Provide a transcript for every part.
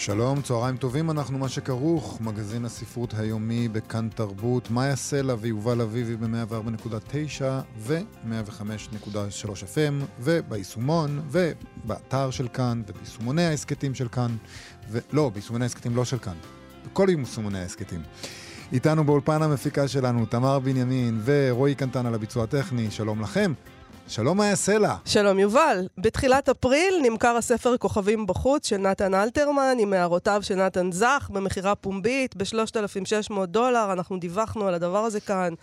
שלום, צהריים טובים, אנחנו מה שכרוך, מגזין הספרות היומי בכאן תרבות, מאיה סלע ויובל אביבי ב-104.9 ו-105.3 FM וביישומון ובאתר של כאן וביישומוני ההסכתים של כאן ולא, ביישומוני ההסכתים לא של כאן, בכל יישומוני ההסכתים. איתנו באולפן המפיקה שלנו תמר בנימין ורועי קנטן על הביצוע הטכני, שלום לכם. שלום מאיה סלע. שלום יובל. בתחילת אפריל נמכר הספר כוכבים בחוץ של נתן אלתרמן עם הערותיו של נתן זך במכירה פומבית ב-3,600 דולר. אנחנו דיווחנו על הדבר הזה כאן.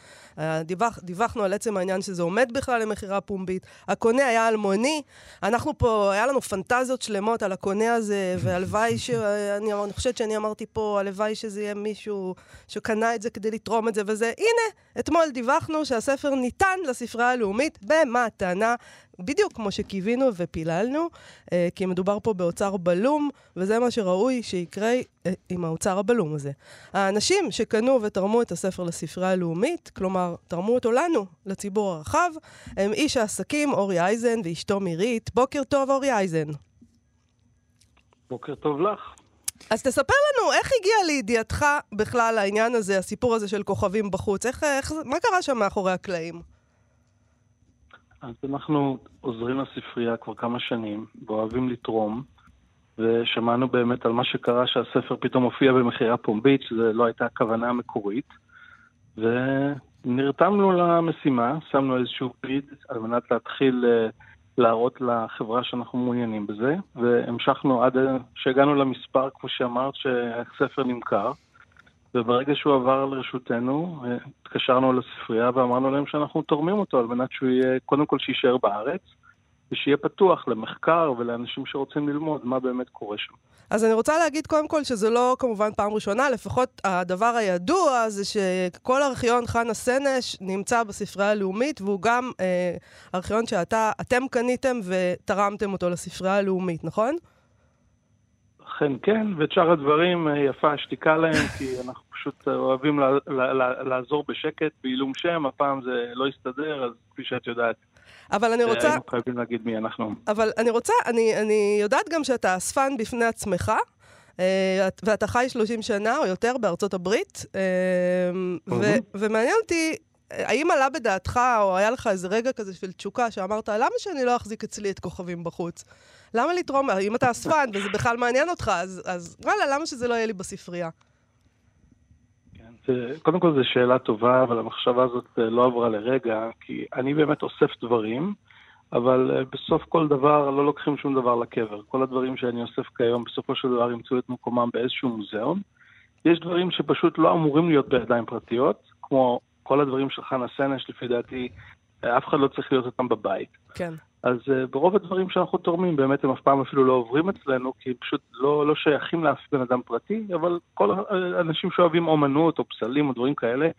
דיווח, דיווחנו על עצם העניין שזה עומד בכלל למכירה פומבית. הקונה היה אלמוני. אנחנו פה, היה לנו פנטזיות שלמות על הקונה הזה, והלוואי ש... אני, אני חושבת שאני אמרתי פה, הלוואי שזה יהיה מישהו שקנה את זה כדי לתרום את זה וזה. הנה, אתמול דיווחנו שהספר ניתן לספרייה הלאומית במתנה. בדיוק כמו שקיווינו ופיללנו, אה, כי מדובר פה באוצר בלום, וזה מה שראוי שיקרה אה, עם האוצר הבלום הזה. האנשים שקנו ותרמו את הספר לספרייה הלאומית, כלומר, תרמו אותו לנו, לציבור הרחב, הם איש העסקים אורי אייזן ואשתו מירית. בוקר טוב, אורי אייזן. בוקר טוב לך. אז תספר לנו, איך הגיע לידיעתך בכלל העניין הזה, הסיפור הזה של כוכבים בחוץ? איך, איך, מה קרה שם מאחורי הקלעים? אז אנחנו עוזרים לספרייה כבר כמה שנים, ואוהבים לתרום, ושמענו באמת על מה שקרה שהספר פתאום הופיע במכירה פומבית, שזו לא הייתה הכוונה המקורית, ונרתמנו למשימה, שמנו איזשהו פריד על מנת להתחיל אה, להראות לחברה שאנחנו מעוניינים בזה, והמשכנו עד שהגענו למספר, כמו שאמרת, שהספר נמכר. וברגע שהוא עבר לרשותנו, אה, התקשרנו לספרייה ואמרנו להם שאנחנו תורמים אותו על מנת שהוא יהיה, קודם כל שיישאר בארץ, ושיהיה פתוח למחקר ולאנשים שרוצים ללמוד מה באמת קורה שם. אז אני רוצה להגיד קודם כל שזה לא כמובן פעם ראשונה, לפחות הדבר הידוע זה שכל ארכיון חנה סנש נמצא בספרייה הלאומית, והוא גם אה, ארכיון שאתם קניתם ותרמתם אותו לספרייה הלאומית, נכון? אכן כן, ואת שאר הדברים אה, יפה השתיקה להם, כי אנחנו פשוט אוהבים לעזור בשקט, בעילום שם, הפעם זה לא יסתדר, אז כפי שאת יודעת. אבל אני רוצה... היינו חייבים להגיד מי אנחנו. אבל אני רוצה, אני, אני יודעת גם שאתה אספן בפני עצמך, אה, ואתה חי 30 שנה או יותר בארצות הברית, אה, ו- ומעניין אותי, האם עלה בדעתך, או היה לך איזה רגע כזה של תשוקה, שאמרת, למה שאני לא אחזיק אצלי את כוכבים בחוץ? למה לתרום? אם אתה אספן וזה בכלל מעניין אותך, אז, אז וואלה, למה שזה לא יהיה לי בספרייה? כן, קודם כל זו שאלה טובה, אבל המחשבה הזאת אה, לא עברה לרגע, כי אני באמת אוסף דברים, אבל אה, בסוף כל דבר לא לוקחים שום דבר לקבר. כל הדברים שאני אוסף כיום בסופו של דבר ימצאו את מקומם באיזשהו מוזיאון. יש דברים שפשוט לא אמורים להיות בידיים פרטיות, כמו כל הדברים של חנה סנש, לפי דעתי, אה, אף אחד לא צריך להיות אותם בבית. כן. אז uh, ברוב הדברים שאנחנו תורמים, באמת הם אף פעם אפילו לא עוברים אצלנו, כי הם פשוט לא, לא שייכים לאף בן אדם פרטי, אבל כל האנשים שאוהבים אומנות או פסלים או דברים כאלה,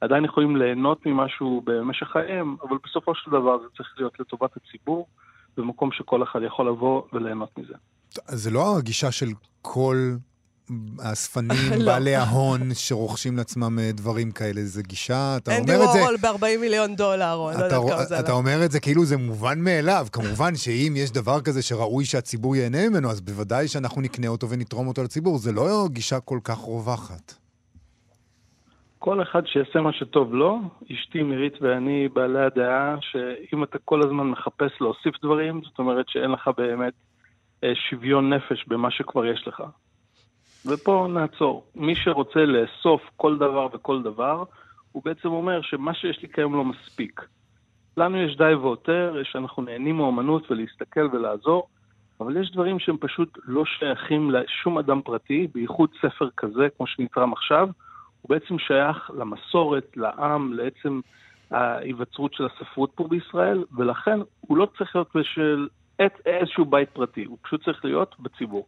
עדיין יכולים ליהנות ממשהו במשך חייהם, אבל בסופו של דבר זה צריך להיות לטובת הציבור, במקום שכל אחד יכול לבוא וליהנות מזה. זה לא הגישה של כל האספנים, לא. בעלי ההון שרוכשים לעצמם אה, דברים כאלה, זה גישה, אתה אומר את זה... אנדי וורול ב-40 מיליון דולר, או אני לא יודעת כמה זה אתה אומר את זה כאילו זה מובן מאליו. כמובן שאם יש דבר כזה שראוי שהציבור ייהנה ממנו, אז בוודאי שאנחנו נקנה אותו ונתרום אותו לציבור. זה לא גישה כל כך רווחת. כל אחד שיעשה מה שטוב לו, אשתי מירית ואני בעלי הדעה שאם אתה כל הזמן מחפש להוסיף דברים, זאת אומרת שאין לך באמת אה, שוויון נפש במה שכבר יש לך. ופה נעצור. מי שרוצה לאסוף כל דבר וכל דבר, הוא בעצם אומר שמה שיש לי כיום לא מספיק. לנו יש די ויותר, שאנחנו נהנים מאומנות ולהסתכל ולעזור, אבל יש דברים שהם פשוט לא שייכים לשום אדם פרטי, בייחוד ספר כזה, כמו שנקרא עכשיו, הוא בעצם שייך למסורת, לעם, לעצם ההיווצרות של הספרות פה בישראל, ולכן הוא לא צריך להיות בשל איזשהו בית פרטי, הוא פשוט צריך להיות בציבור.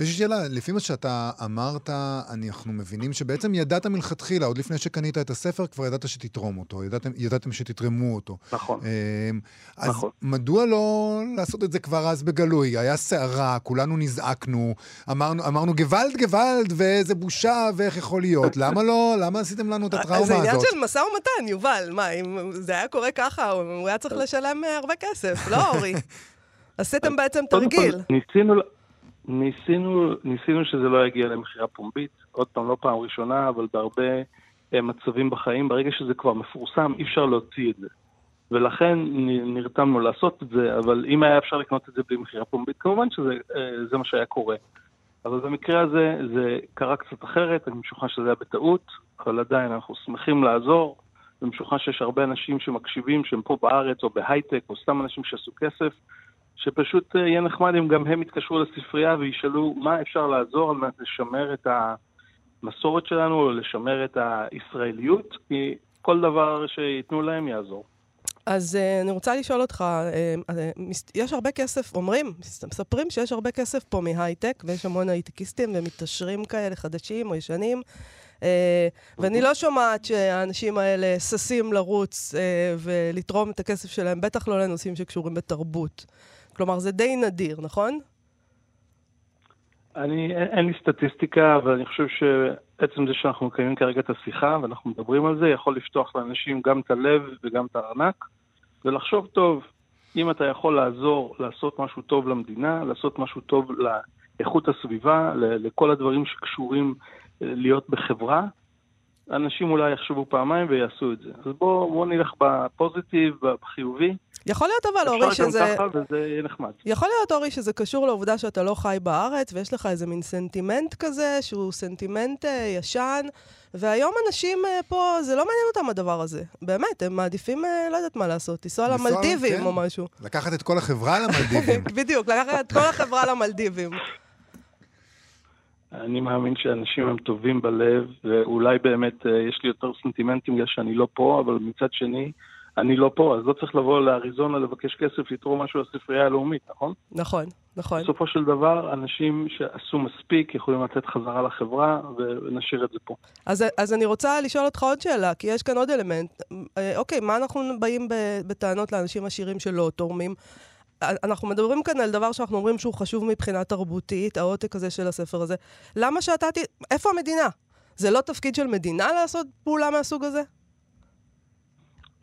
יש לי שאלה, לפי מה שאתה אמרת, אנחנו מבינים שבעצם ידעת מלכתחילה, עוד לפני שקנית את הספר, כבר ידעת שתתרום אותו, ידעתם, ידעתם שתתרמו אותו. נכון. אמ, אז נכון. מדוע לא לעשות את זה כבר אז בגלוי? היה סערה, כולנו נזעקנו, אמרנו, אמרנו גוואלד, גוואלד, ואיזה בושה, ואיך יכול להיות? למה לא, למה עשיתם לנו את הטראומה זה עניין הזאת? של משא ומתן, יובל. מה, אם זה היה קורה ככה, הוא היה צריך לשלם אה, הרבה כסף, לא אורי. עשיתם בעצם תרגיל. ניסינו, ניסינו, ניסינו שזה לא יגיע למכירה פומבית, עוד פעם, לא פעם ראשונה, אבל בהרבה אה, מצבים בחיים, ברגע שזה כבר מפורסם, אי אפשר להוציא את זה. ולכן נרתמנו לעשות את זה, אבל אם היה אפשר לקנות את זה בלי מכירה פומבית, כמובן שזה אה, מה שהיה קורה. אבל במקרה הזה זה קרה קצת אחרת, אני משוכנע שזה היה בטעות, אבל עדיין אנחנו שמחים לעזור, ומשוכנע שיש הרבה אנשים שמקשיבים, שהם פה בארץ או בהייטק, או סתם אנשים שעשו כסף, שפשוט אה, יהיה נחמד אם גם הם יתקשרו לספרייה וישאלו מה אפשר לעזור על מנת לשמר את המסורת שלנו, או לשמר את הישראליות, כי כל דבר שייתנו להם יעזור. אז uh, אני רוצה לשאול אותך, uh, uh, יש הרבה כסף, אומרים, מס- מספרים שיש הרבה כסף פה מהייטק, ויש המון הייטקיסטים ומתעשרים כאלה חדשים או ישנים, uh, ואני לא שומעת שהאנשים האלה ששים לרוץ uh, ולתרום את הכסף שלהם, בטח לא לנושאים שקשורים בתרבות. כלומר, זה די נדיר, נכון? אני, אין, אין לי סטטיסטיקה, אבל אני חושב שעצם זה שאנחנו מקיימים כרגע את השיחה ואנחנו מדברים על זה, יכול לפתוח לאנשים גם את הלב וגם את הארנק, ולחשוב טוב, אם אתה יכול לעזור לעשות משהו טוב למדינה, לעשות משהו טוב לאיכות הסביבה, לכל הדברים שקשורים אה, להיות בחברה, אנשים אולי יחשבו פעמיים ויעשו את זה. אז בואו בוא נלך ב positive, בחיובי. יכול להיות אבל, אורי, אפשר גם שזה... ככה וזה יהיה נחמד. יכול להיות, אורי, שזה קשור לעובדה שאתה לא חי בארץ, ויש לך איזה מין סנטימנט כזה, שהוא סנטימנט אה, ישן, והיום אנשים אה, פה, זה לא מעניין אותם הדבר הזה. באמת, הם מעדיפים, אה, לא יודעת מה לעשות, לנסוע לנסוע, למלדיבים כן. או משהו. לקחת את כל החברה למלדיבים. בדיוק, לקחת את כל החברה למלדיבים. אני מאמין שאנשים הם טובים בלב, ואולי באמת אה, יש לי יותר סנטימנטים בגלל שאני לא פה, אבל מצד שני, אני לא פה, אז לא צריך לבוא לאריזונה לבקש כסף לתרום משהו לספרייה הלאומית, נכון? נכון, נכון. בסופו של דבר, אנשים שעשו מספיק יכולים לתת חזרה לחברה, ונשאיר את זה פה. אז, אז אני רוצה לשאול אותך עוד שאלה, כי יש כאן עוד אלמנט. אה, אוקיי, מה אנחנו באים בטענות לאנשים עשירים שלא תורמים? אנחנו מדברים כאן על דבר שאנחנו אומרים שהוא חשוב מבחינה תרבותית, העותק הזה של הספר הזה. למה שאתה... איפה המדינה? זה לא תפקיד של מדינה לעשות פעולה מהסוג הזה?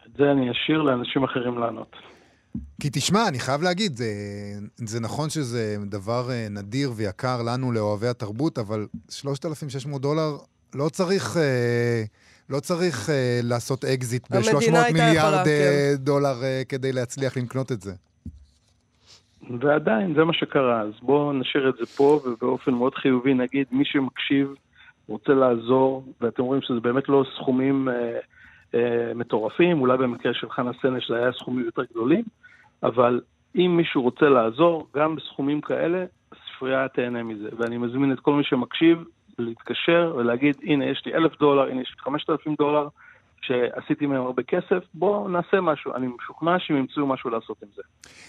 את זה אני אשאיר לאנשים אחרים לענות. כי תשמע, אני חייב להגיד, זה, זה נכון שזה דבר אה, נדיר ויקר לנו, לאוהבי התרבות, אבל 3,600 דולר, לא צריך, אה, לא צריך אה, לעשות אקזיט המדינה ב-300 הייתה מיליארד יכולה, אה, דולר כדי להצליח לקנות את זה. ועדיין, זה מה שקרה, אז בואו נשאיר את זה פה, ובאופן מאוד חיובי נגיד, מי שמקשיב, רוצה לעזור, ואתם רואים שזה באמת לא סכומים אה, אה, מטורפים, אולי במקרה של חנה סנש זה היה סכומים יותר גדולים, אבל אם מישהו רוצה לעזור, גם בסכומים כאלה, הספרייה תהנה מזה. ואני מזמין את כל מי שמקשיב להתקשר ולהגיד, הנה, יש לי אלף דולר, הנה, יש לי חמשת אלפים דולר, שעשיתי מהם הרבה כסף, בואו נעשה משהו. אני משוכנע שהם ימצאו משהו לעשות עם זה.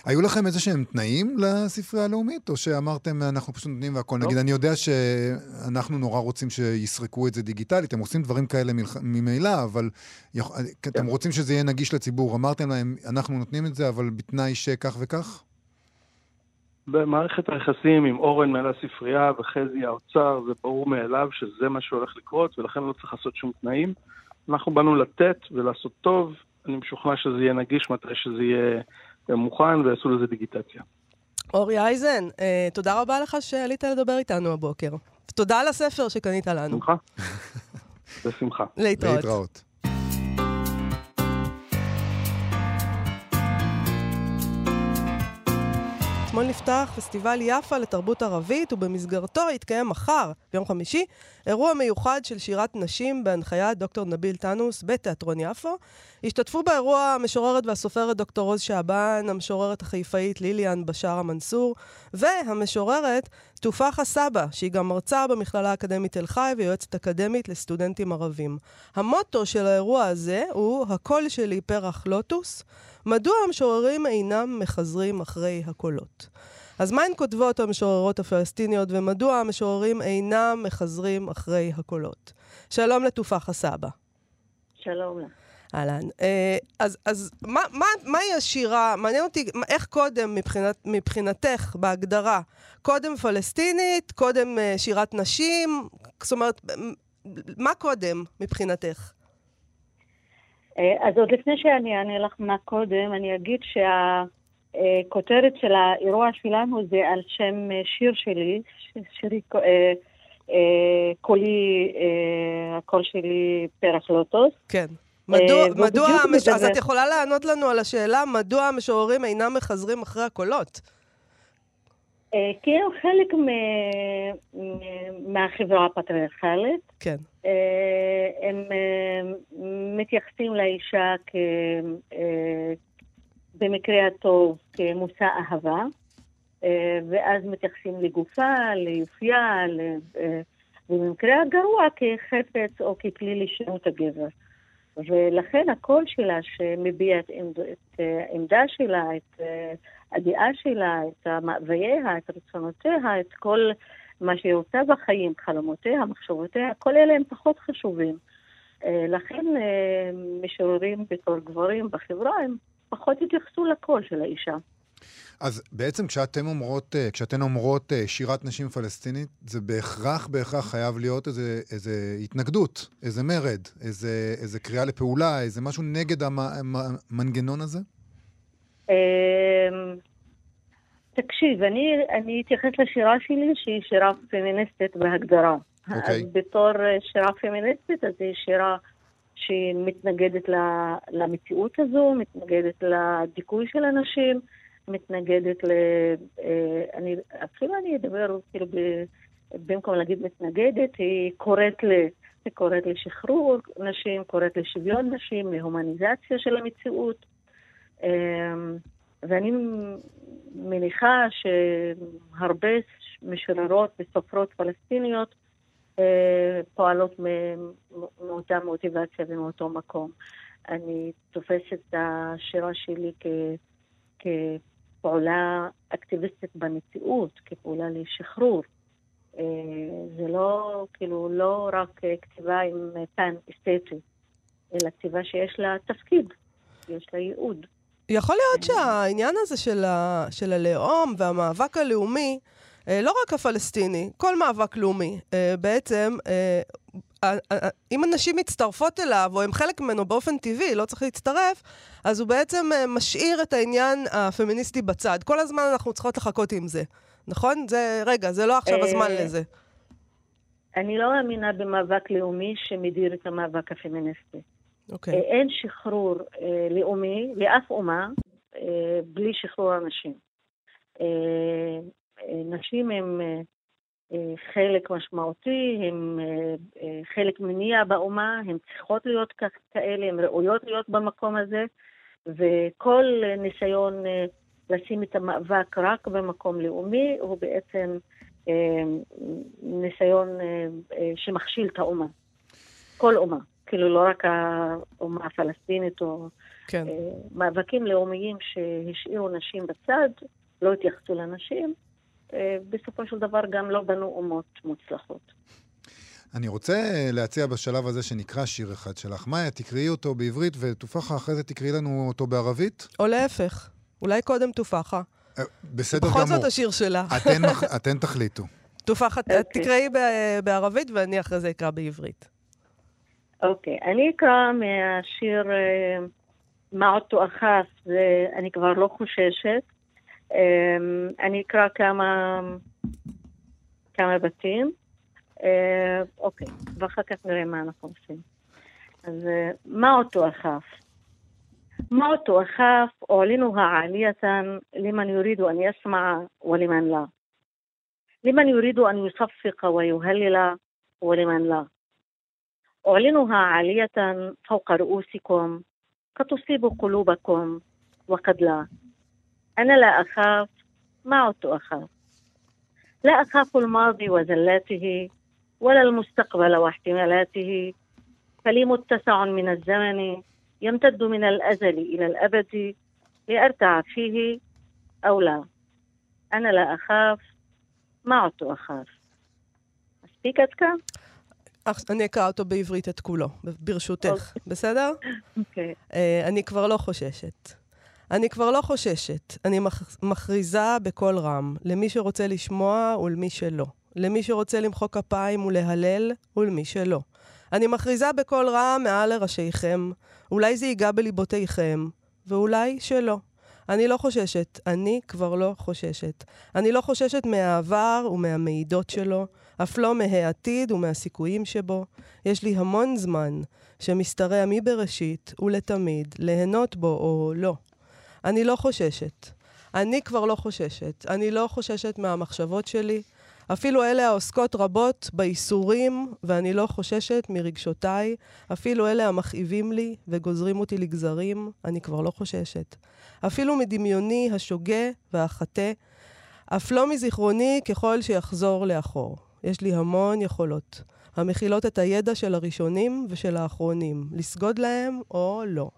היו לכם איזה שהם תנאים לספרייה הלאומית, או שאמרתם, אנחנו פשוט נותנים והכל? לא. נגיד, אני יודע שאנחנו נורא רוצים שיסרקו את זה דיגיטלית, הם עושים דברים כאלה. ממילא, אבל יכ... אתם רוצים שזה יהיה נגיש לציבור. אמרתם להם, אנחנו נותנים את זה, אבל בתנאי שכך וכך? במערכת היחסים עם אורן מנהל הספרייה וחזי האוצר, זה ברור מאליו שזה מה שהולך לקרות, ולכן לא צריך לעשות שום תנאים. אנחנו באנו לתת ולעשות טוב, אני משוכנע שזה יהיה נגיש מתי שזה יהיה אה, מוכן ויעשו לזה דיגיטציה. אורי אייזן, אה, תודה רבה לך שעלית לדבר איתנו הבוקר. ותודה על הספר שקנית לנו. בשמחה? בשמחה. להתראות. להתראות. אתמול נפתח פסטיבל יפה לתרבות ערבית, ובמסגרתו יתקיים מחר, ביום חמישי, אירוע מיוחד של שירת נשים בהנחיית דוקטור נביל טאנוס בתיאטרון יפו. השתתפו באירוע המשוררת והסופרת דוקטור רוז שעבן, המשוררת החיפאית ליליאן בשארה מנסור, והמשוררת תופחה סבא, שהיא גם מרצה במכללה האקדמית תל חי ויועצת אקדמית לסטודנטים ערבים. המוטו של האירוע הזה הוא "הקול שלי פרח לוטוס", מדוע המשוררים אינם מחזרים אחרי הקולות. אז מה הן כותבות המשוררות הפלסטיניות, ומדוע המשוררים אינם מחזרים אחרי הקולות? שלום לתופח הסבא. שלום לך. אהלן. אה, אז, אז מה, מה, מהי השירה? מעניין אותי, איך קודם מבחינת, מבחינתך, בהגדרה? קודם פלסטינית, קודם אה, שירת נשים? זאת אומרת, מה קודם מבחינתך? אה, אז עוד לפני שאני אענה לך מה קודם, אני אגיד שהכותרת של האירוע שלנו זה על שם שיר שלי, שירי קולי, הקול שלי פרח לוטוס. כן. מדוע, מדוע המש... אז את יכולה לענות לנו על השאלה מדוע המשוררים אינם מחזרים אחרי הקולות? כי הם חלק מהחברה הפטריארכלית. כן. הם מתייחסים לאישה כ... במקרה הטוב כמושא אהבה, ואז מתייחסים לגופה, ליופייה, ובמקרה הגרוע כחפץ או ככלי לשירות הגבר. ולכן הקול שלה שמביע את, עמד, את העמדה שלה, את הדעה שלה, את מאווייה, את רצונותיה, את כל מה שהיא רוצה בחיים, חלומותיה, מחשבותיה, כל אלה הם פחות חשובים. לכן משוררים בתור גברים בחברה, הם פחות התייחסו לקול של האישה. אז בעצם כשאתן אומרות, אה, כשאתן אומרות אה, שירת נשים פלסטינית, זה בהכרח, בהכרח חייב להיות איזה, איזה התנגדות, איזה מרד, איזה, איזה קריאה לפעולה, איזה משהו נגד המנגנון הזה? אמ, תקשיב, אני, אני אתייחס לשירה שלי שהיא שירה פמיניסטית בהגדרה. Okay. אוקיי. אז בתור אה, שירה פמיניסטית, אז היא שירה שהיא מתנגדת למציאות הזו, מתנגדת לדיכוי של הנשים. מתנגדת ל... אה, אני, אפילו אני אדבר, כאילו, ב, במקום להגיד מתנגדת, היא קוראת ל... היא קוראת לשחרור נשים, קוראת לשוויון נשים, להומניזציה של המציאות. אה, ואני מניחה שהרבה משוררות וסופרות פלסטיניות אה, פועלות מאותה מוטיבציה ומאותו מקום. אני תופסת את השירה שלי כ... פעולה אקטיביסטית במציאות, כפעולה לשחרור. אה, זה לא, כאילו, לא רק כתיבה עם פן אסתטי, אלא כתיבה שיש לה תפקיד, יש לה ייעוד. יכול להיות שהעניין הזה של, ה, של הלאום והמאבק הלאומי, אה, לא רק הפלסטיני, כל מאבק לאומי, אה, בעצם אם הנשים מצטרפות אליו, או הם חלק ממנו באופן טבעי, לא צריך להצטרף, אז הוא בעצם אה, משאיר את העניין הפמיניסטי בצד. כל הזמן אנחנו צריכות לחכות עם זה, נכון? זה, רגע, זה לא עכשיו הזמן אה, לזה. אני לא מאמינה במאבק לאומי שמדיר את המאבק הפמיניסטי. אוקיי. אה, אין שחרור לאומי לאף אומה בלי שחרור הנשים. נשים הן אה, חלק משמעותי, הן אה, אה, חלק מניע באומה, הן צריכות להיות כאלה, הן ראויות להיות במקום הזה, וכל ניסיון לשים את המאבק רק במקום לאומי הוא בעצם ניסיון שמכשיל את האומה. כל אומה, כאילו לא רק האומה הפלסטינית או כן. מאבקים לאומיים שהשאירו נשים בצד, לא התייחסו לנשים. אה, בסופו של דבר גם לא בנו אומות מוצלחות. אני רוצה להציע בשלב הזה שנקרא שיר אחד שלך. מאיה, תקראי אותו בעברית, ותופחה אחרי זה תקראי לנו אותו בערבית? או להפך. אולי קודם תופחה. אה, בסדר גמור. בכל זאת השיר שלה. אתן, אתן תחליטו. תופחה, okay. אוקיי. תקראי בערבית ואני אחרי זה אקרא בעברית. אוקיי, okay. אני אקרא מהשיר אה, מה עוד תואחס, ואני כבר לא חוששת. אמ, אני אקרא כמה, כמה בתים. אה, אוקיי, ואחר כך נראה מה אנחנו עושים. אז אה, מה אותו אכף? מה אותו אכף أعلنها عالية لمن يريد أن يسمع ولمن لا لمن يريد أن يصفق ويهلل ولمن لا أعلنها عالية فوق رؤوسكم قد تصيب قلوبكم وقد لا أنا لا أخاف ما عدت أخاف لا أخاف الماضي وزلاته ولا المستقبل واحتمالاته فلي متسع من الزمن يمتد من الأزل إلى الأبد لأرتع فيه أو لا אנא לה אכף, מה אותו אכף? מספיק עד כאן? אך- אני אקרא אותו בעברית את כולו, ברשותך, בסדר? אוקיי. אה, אני כבר לא חוששת. אני כבר לא חוששת. אני מכ- מכריזה בקול רם, למי שרוצה לשמוע ולמי שלא. למי שרוצה למחוא כפיים ולהלל ולמי שלא. אני מכריזה בקול רם מעל לראשיכם, אולי זה ייגע בליבותיכם, ואולי שלא. אני לא חוששת, אני כבר לא חוששת. אני לא חוששת מהעבר ומהמעידות שלו, אף לא מהעתיד ומהסיכויים שבו. יש לי המון זמן שמשתרע מבראשית ולתמיד, ליהנות בו או לא. אני לא חוששת. אני כבר לא חוששת. אני לא חוששת מהמחשבות שלי, אפילו אלה העוסקות רבות בייסורים, ואני לא חוששת מרגשותיי, אפילו אלה המכאיבים לי וגוזרים אותי לגזרים, אני כבר לא חוששת. אפילו מדמיוני השוגה והחטא, אף לא מזיכרוני ככל שיחזור לאחור. יש לי המון יכולות, המכילות את הידע של הראשונים ושל האחרונים, לסגוד להם או לא.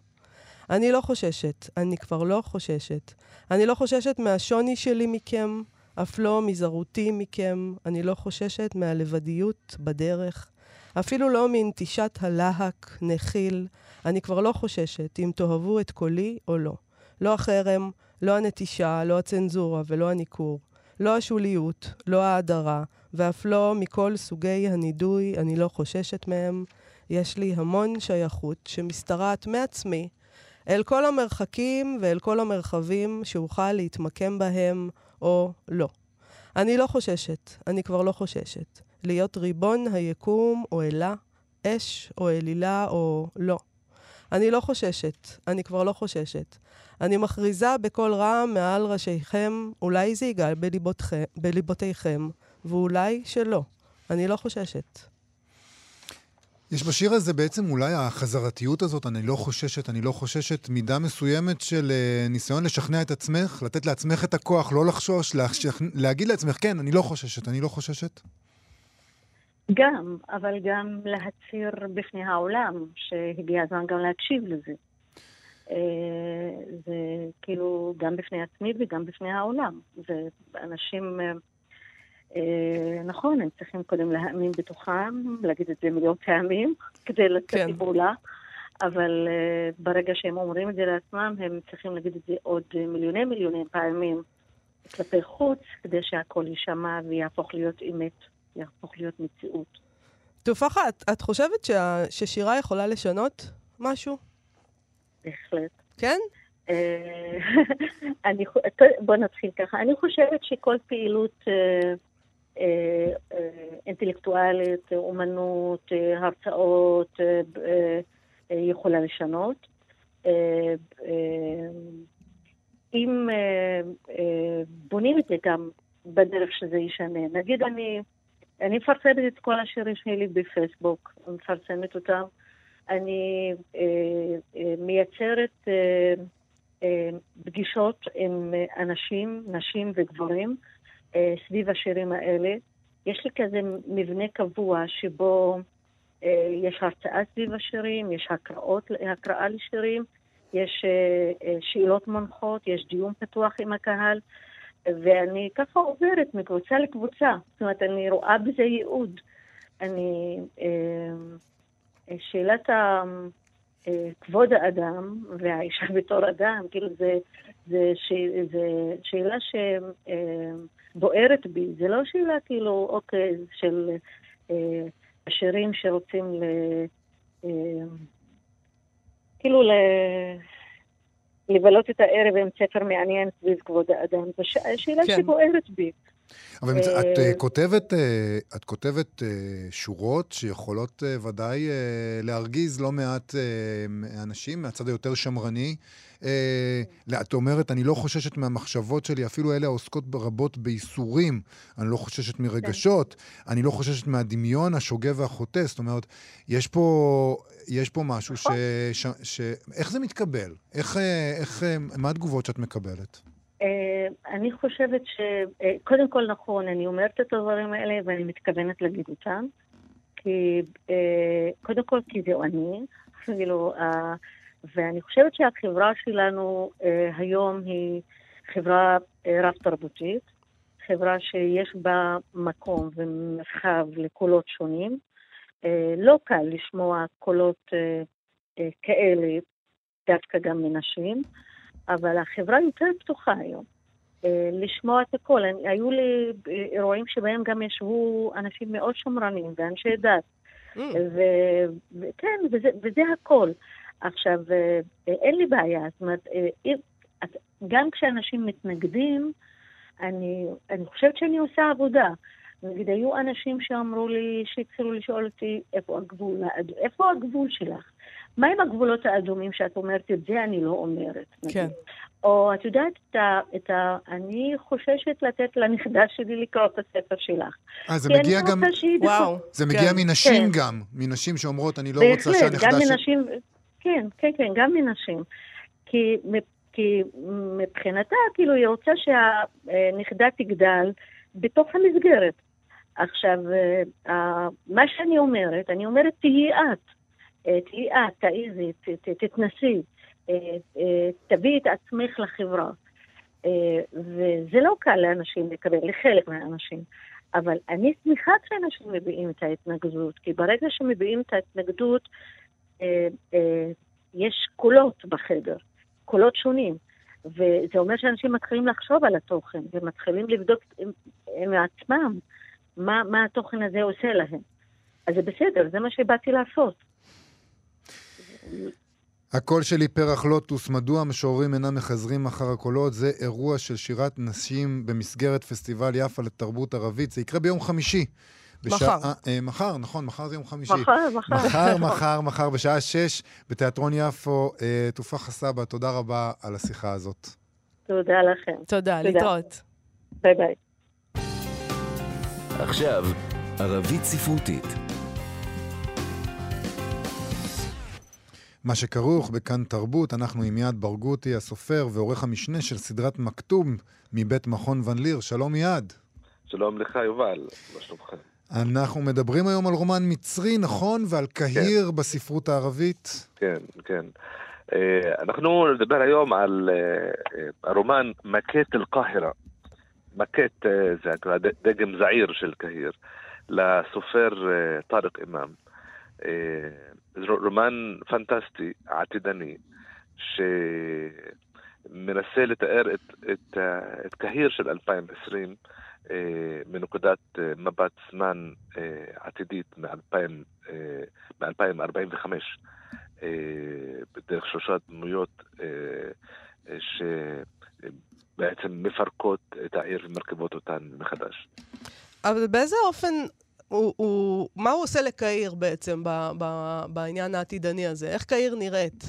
אני לא חוששת, אני כבר לא חוששת. אני לא חוששת מהשוני שלי מכם, אף לא מזרותי מכם. אני לא חוששת מהלבדיות בדרך, אפילו לא מנטישת הלהק, נחיל. אני כבר לא חוששת אם תאהבו את קולי או לא. לא החרם, לא הנטישה, לא הצנזורה ולא הניכור. לא השוליות, לא ההדרה, ואף לא מכל סוגי הנידוי, אני לא חוששת מהם. יש לי המון שייכות שמשתרעת מעצמי אל כל המרחקים ואל כל המרחבים שאוכל להתמקם בהם או לא. אני לא חוששת, אני כבר לא חוששת. להיות ריבון היקום או אלה, אש או אלילה או לא. אני לא חוששת, אני כבר לא חוששת. אני מכריזה בקול רם מעל ראשיכם, אולי זה יגאל בליבותיכם, ואולי שלא. אני לא חוששת. יש בשיר הזה בעצם אולי החזרתיות הזאת, אני לא חוששת, אני לא חוששת, מידה מסוימת של אה, ניסיון לשכנע את עצמך, לתת לעצמך את הכוח, לא לחשוש, להשכנ... להגיד לעצמך, כן, אני לא חוששת, אני לא חוששת. גם, אבל גם להצהיר בפני העולם שהגיע הזמן גם להקשיב לזה. אה, זה כאילו גם בפני עצמי וגם בפני העולם. זה אנשים, אה, נכון, הם צריכים קודם להאמין בתוכם, להגיד את זה מיליון פעמים כדי לצאת כן. לפעולה, אבל אה, ברגע שהם אומרים את זה לעצמם, הם צריכים להגיד את זה עוד מיליוני מיליוני פעמים כלפי חוץ, כדי שהכל יישמע ויהפוך להיות אמת, יהפוך להיות מציאות. תופחה, את, את חושבת שה, ששירה יכולה לשנות משהו? בהחלט. כן? אה, אני, בוא נתחיל ככה. אני חושבת שכל פעילות אה, אה, אה, אינטלקטואלית, אומנות, אה, הרצאות, אה, אה, אה, יכולה לשנות. אה, אה, אם אה, אה, בונים את זה גם בדרך שזה ישנה. נגיד אני, אני מפרסמת את כל השירים שלי בפייסבוק, מפרסמת אותם. אני אה, אה, מייצרת אה, אה, פגישות עם אה, אנשים, נשים וגברים אה, סביב השירים האלה. יש לי כזה מבנה קבוע שבו אה, יש הרצאה סביב השירים, יש הקראות, הקראה לשירים, יש אה, אה, שאלות מונחות, יש דיון פתוח עם הקהל, ואני ככה עוברת מקבוצה לקבוצה. זאת אומרת, אני רואה בזה ייעוד. אני... אה, שאלת ה... אה, כבוד האדם והאישה בתור אדם, כאילו זה, זה, ש, זה שאלה שבוערת בי, זה לא שאלה כאילו, אוקיי, של אה, עשירים שרוצים ל... אה, כאילו ל... לבלות את הערב עם ספר מעניין סביב כבוד האדם. זו. שאלה כן. שבוערת בי. אבל מצ- את אה, אה, כותבת, אה, את כותבת אה, שורות שיכולות אה, ודאי אה, להרגיז לא מעט אה, אנשים מהצד היותר שמרני. אה, את אומרת, אני לא חוששת מהמחשבות שלי, אפילו אלה העוסקות רבות בייסורים. אני לא חוששת מרגשות, אני לא חוששת מהדמיון השוגה והחוטא. זאת אומרת, יש פה, יש פה משהו ש, ש, ש... איך זה מתקבל? איך, אה, איך, אה, מה התגובות שאת מקבלת? אה, אני חושבת ש... אה, כל נכון, אני אומרת את הדברים האלה ואני מתכוונת להגיד אותם. כי אה, קודם כל כי זהו אני, כאילו, ואני חושבת שהחברה שלנו היום היא חברה רב-תרבותית, חברה שיש בה מקום ומרחב לקולות שונים. לא קל לשמוע קולות כאלה, דווקא גם מנשים, אבל החברה יותר פתוחה היום. אה, לשמוע את הכל. אני, היו לי אירועים שבהם גם ישבו אנשים מאוד שמרנים ואנשי דת. Mm. ו- וכן, וזה, וזה הכל. עכשיו, אה, אה, אין לי בעיה, זאת אומרת, אה, גם כשאנשים מתנגדים, אני, אני חושבת שאני עושה עבודה. נגיד, היו אנשים שאמרו לי, שהתחילו לשאול אותי, איפה הגבול, איפה הגבול שלך? מה עם הגבולות האדומים שאת אומרת, את זה אני לא אומרת? כן. או את יודעת, את ה, את ה, אני חוששת לתת לנכדה שלי לקרוא את הספר שלך. אה, זה מגיע גם, וואו. זה מגיע כן. מנשים כן. גם, מנשים שאומרות, אני לא רוצה בהחלט, שהנכדה גם ש... מנשים, כן, כן, כן, גם מנשים. כי, כי מבחינתה, כאילו, היא רוצה שהנכדה תגדל בתוך המסגרת. עכשיו, אה, מה שאני אומרת, אני אומרת, תהיי את. אה, תהיי את, תעיזי, תתנסי, אה, אה, תביאי את עצמך לחברה. וזה לא קל לאנשים לקבל, לחלק מהאנשים. אבל אני שמחה כשאנשים מביעים את ההתנגדות, כי ברגע שמביעים את ההתנגדות, יש קולות בחדר, קולות שונים. וזה אומר שאנשים מתחילים לחשוב על התוכן, ומתחילים לבדוק עם, עם עצמם מה, מה התוכן הזה עושה להם. אז זה בסדר, זה מה שבאתי לעשות. הקול שלי פרח לוטוס, מדוע המשוררים אינם מחזרים אחר הקולות? זה אירוע של שירת נשים במסגרת פסטיבל יפה לתרבות ערבית. זה יקרה ביום חמישי. בשעה- מחר. אה, מחר, נכון, מחר זה יום חמישי. מחר, מחר. מחר, מחר, מחר, בשעה שש, בתיאטרון יפו. אה, תופח סבא, תודה רבה על השיחה הזאת. תודה לכם. תודה, תודה. להתראות. ביי ביי. עכשיו, ערבית ספרותית. מה שכרוך בכאן תרבות, אנחנו עם יעד ברגותי, הסופר ועורך המשנה של סדרת מכתום מבית מכון ון ליר. שלום יעד. שלום לך, יובל, מה שלומכם? אנחנו מדברים היום על רומן מצרי, נכון? ועל קהיר בספרות הערבית. כן, כן. אה, אנחנו נדבר היום על אה, אה, הרומן מכת אל-קאהרה. מכת זה דגם זעיר של קהיר, לסופר טארק אימאם. אה, זה רומן פנטסטי, עתידני, שמנסה לתאר את, את, אה, את קהיר של 2020 אה, מנקודת מבט זמן עתידית מ-2000, אה, מ-2045, אה, בדרך שלושה דמויות שבעצם מפרקות את העיר ומרכיבות אותן מחדש. אבל באיזה אופן הוא, הוא, מה הוא עושה לקהיר בעצם ב, ב, בעניין העתידני הזה? איך קהיר נראית?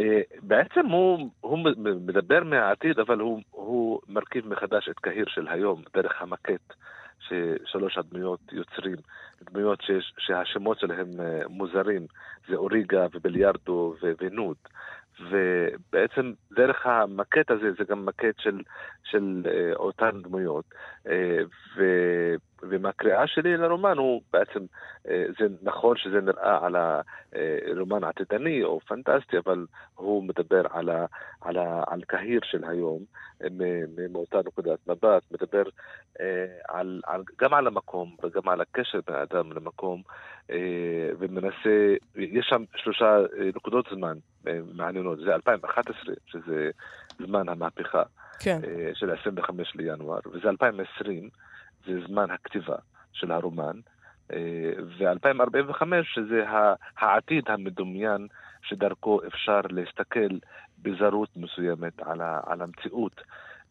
אה, בעצם הוא, הוא מדבר מהעתיד, אבל הוא, הוא מרכיב מחדש את קהיר של היום דרך המקט ששלוש הדמויות יוצרים, דמויות שיש, שהשמות שלהם אה, מוזרים, זה אוריגה ובליארדו ונוד. ובעצם דרך המקט הזה זה גם מקט של, של אה, אותן דמויות. ו, ומהקריאה שלי לרומן הוא בעצם, אה, זה נכון שזה נראה על הרומן עתידני או פנטסטי, אבל הוא מדבר על, ה, על, ה, על קהיר של היום, אה, מאותה נקודת מבט, מדבר אה, על, על, גם על המקום וגם על הקשר בין האדם למקום, אה, ומנסה, יש שם שלושה אה, נקודות זמן אה, מעניינות, זה 2011, שזה זמן המהפכה כן. אה, של 25 לינואר, וזה 2020, זה זמן הכתיבה של הרומן, אה, ו-2045 שזה העתיד המדומיין שדרכו אפשר להסתכל בזרות מסוימת על, המציאות.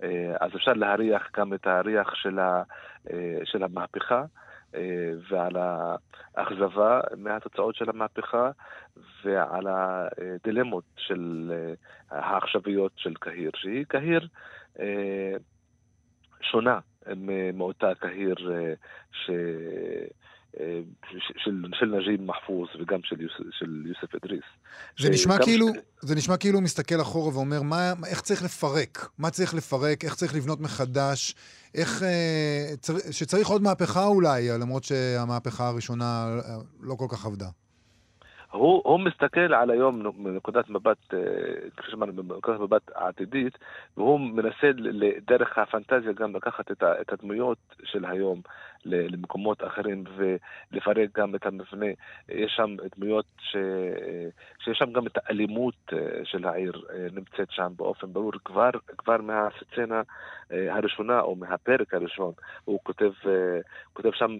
אה, אז אפשר להריח גם את הריח של, ה- אה, של המהפכה. ועל האכזבה מהתוצאות של המהפכה ועל הדילמות של העכשוויות של קהיר, שהיא קהיר שונה מאותה קהיר אה, ש... אה, ש- של, של נג'יב מחפוז וגם של, יוס, של יוסף אדריס. זה נשמע כאילו, זה נשמע כאילו הוא מסתכל אחורה ואומר, מה, איך צריך לפרק? מה צריך לפרק? איך צריך לבנות מחדש? איך... אה, צר, שצריך עוד מהפכה אולי, למרות שהמהפכה הראשונה אה, לא כל כך עבדה. הוא, הוא מסתכל על היום מנקודת מבט, אה, כפי שאמרנו, מנקודת מבט עתידית, והוא מנסה דרך הפנטזיה גם לקחת את, את הדמויות של היום למקומות אחרים ולפרק גם את המבנה. יש שם דמויות ש... שיש שם גם את האלימות אה, של העיר אה, נמצאת שם באופן ברור. כבר, כבר מהסצנה אה, הראשונה או מהפרק הראשון הוא כותב, כותב שם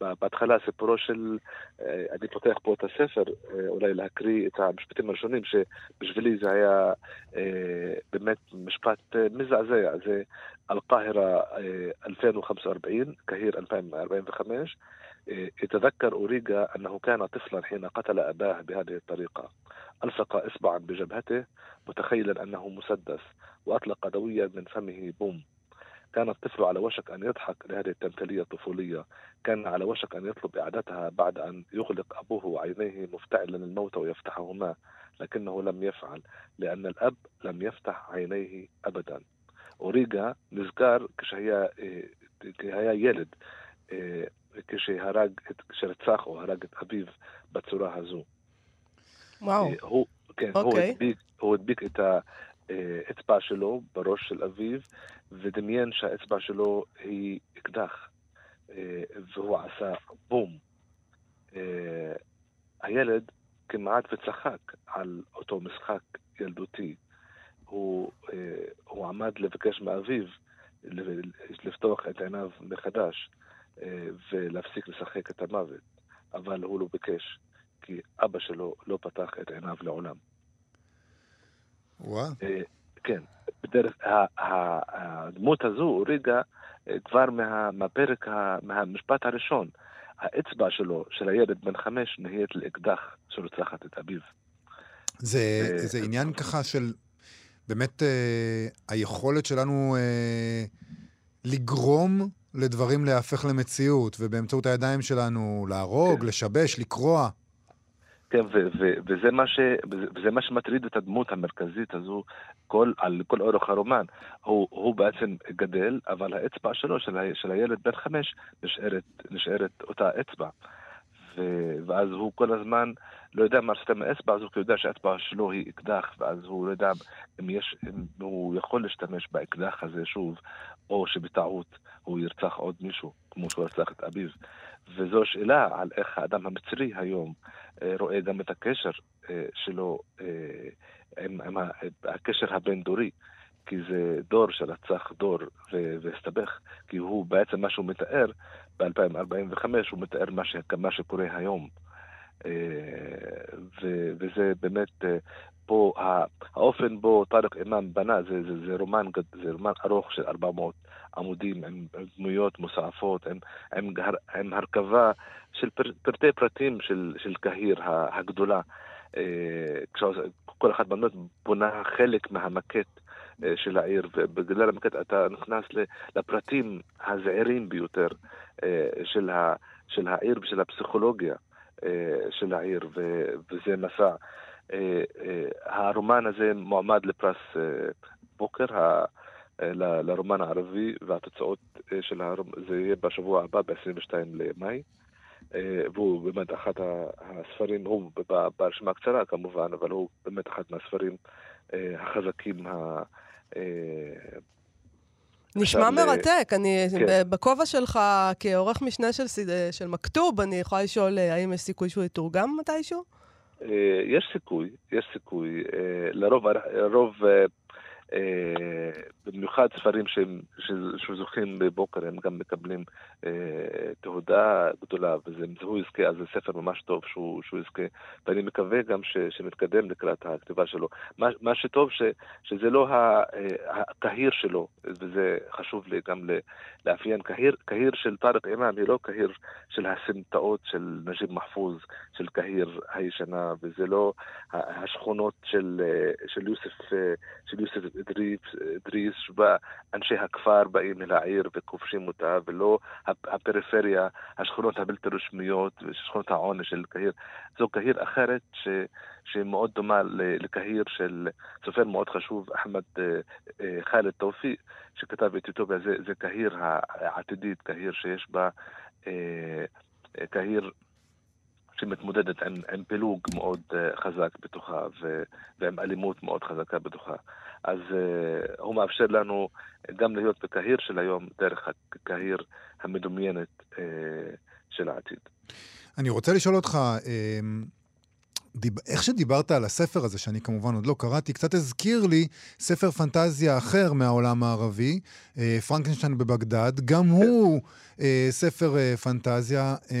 בהתחלה סיפורו של, אני פותח פה את הספר, אולי להקריא את המשפטים הראשונים, שבשבילי זה היה באמת משפט מזעזע, זה אל-קהירה 2045 2000 كهير 2045 خميش إيه، يتذكر أوريجا أنه كان طفلا حين قتل أباه بهذه الطريقة. ألصق إصبعا بجبهته متخيلا أنه مسدس وأطلق دويا من فمه بوم. كان الطفل على وشك أن يضحك لهذه التمثيلية الطفولية. كان على وشك أن يطلب إعادتها بعد أن يغلق أبوه عينيه مفتعلا الموت ويفتحهما لكنه لم يفعل لأن الأب لم يفتح عينيه أبدا. أوريجا نزكار كشهية إيه، היה ילד, כשהרג, כשרצח או הרג את אביו בצורה הזו. וואו. הוא, כן, okay. הוא, הדביק, הוא הדביק את האצבע שלו בראש של אביו, ודמיין שהאצבע שלו היא אקדח, אה, והוא עשה בום. אה, הילד כמעט וצחק על אותו משחק ילדותי. הוא, אה, הוא עמד לבקש מאביו לפתוח את עיניו מחדש ולהפסיק לשחק את המוות, אבל הוא לא ביקש, כי אבא שלו לא פתח את עיניו לעולם. וואו. כן, בדרך, הדמות הזו הורידה אה, כבר מה, מהפרק, מהמשפט הראשון. האצבע שלו, של הילד בן חמש, נהיית לאקדח שרוצחת את אביו. זה. זה עניין ככה של באמת אה, היכולת שלנו אה, לגרום לדברים להפך למציאות, ובאמצעות הידיים שלנו להרוג, כן. לשבש, לקרוע. כן, ו- ו- וזה, מה ש- וזה מה שמטריד את הדמות המרכזית הזו כל, על כל אורך הרומן. הוא, הוא בעצם גדל, אבל האצבע שלו, של, ה- של הילד בן חמש, נשארת, נשארת אותה אצבע. ו- ואז הוא כל הזמן לא יודע מה לעשות עם האצבע הזו, כי הוא יודע שהאצבע שלו היא אקדח, ואז הוא לא יודע אם, יש, אם הוא יכול להשתמש באקדח הזה שוב, או שבטעות הוא ירצח עוד מישהו, כמו שהוא רצח את אביו. וזו שאלה על איך האדם המצרי היום אה, רואה גם את הקשר אה, שלו אה, עם, עם הקשר הבין-דורי. כי זה דור שרצח דור והסתבך, כי הוא בעצם מה שהוא מתאר ב-2045, הוא מתאר מה, ש, מה שקורה היום. ו, וזה באמת, פה האופן בו טארק אימאן בנה, זה, זה, זה, רומן, זה רומן ארוך של 400 עמודים עם דמויות מוסעפות, עם, עם, עם הרכבה של פר, פרטי פרטים של, של קהיר הגדולה. אה, כל אחת בנות בונה חלק מהמקט אה, של העיר, ובגלל המקט אתה נכנס לפרטים הזעירים ביותר אה, של העיר ושל הפסיכולוגיה של העיר, וזה מסע. הרומן הזה מועמד לפרס בוקר, לרומן הערבי, והתוצאות אה, של הרומן, זה יהיה בשבוע הבא, ב-22 למאי. אה, והוא באמת אחד הספרים, הוא ברשימה קצרה כמובן, אבל הוא באמת אחד מהספרים אה, החזקים. נשמע מרתק. אני, כן. בכובע שלך כעורך משנה של, של מכתוב, אני יכולה לשאול האם יש סיכוי שהוא יתורגם מתישהו? יש סיכוי, יש סיכוי. לרוב, לרוב אה, במיוחד ספרים שזוכים בבוקר, הם גם מקבלים אה, תהודה גדולה, והוא יזכה, אז זה ספר ממש טוב שהוא, שהוא יזכה, ואני מקווה גם ש, שנתקדם לקראת הכתיבה שלו. מה, מה שטוב, ש, שזה לא אה, הקהיר שלו, וזה חשוב לי גם לאפיין, קהיר, קהיר של טארק אימאן היא לא קהיר של הסמטאות של נג'יב מחפוז, של קהיר הישנה, וזה לא השכונות של, אה, של יוסף, אה, של יוסף אדריס, שבה אנשי הכפר באים אל העיר וכובשים אותה, ולא הפריפריה, השכונות הבלתי רשמיות ושכונות העונש של קהיר. זו קהיר אחרת ש, שמאוד דומה לקהיר של סופר מאוד חשוב, אחמד אה, אה, חאלד תאופיק, שכתב את אתיופיה, זה, זה קהיר העתידית, קהיר שיש בה, אה, קהיר שמתמודדת עם, עם פילוג מאוד uh, חזק בתוכה ו, ועם אלימות מאוד חזקה בתוכה. אז uh, הוא מאפשר לנו גם להיות בקהיר של היום דרך הקהיר המדומיינת uh, של העתיד. אני רוצה לשאול אותך, דיב... איך שדיברת על הספר הזה, שאני כמובן עוד לא קראתי, קצת הזכיר לי ספר פנטזיה אחר מהעולם הערבי, אה, פרנקנשטיין בבגדד. גם כן. הוא אה, ספר אה, פנטזיה, אה,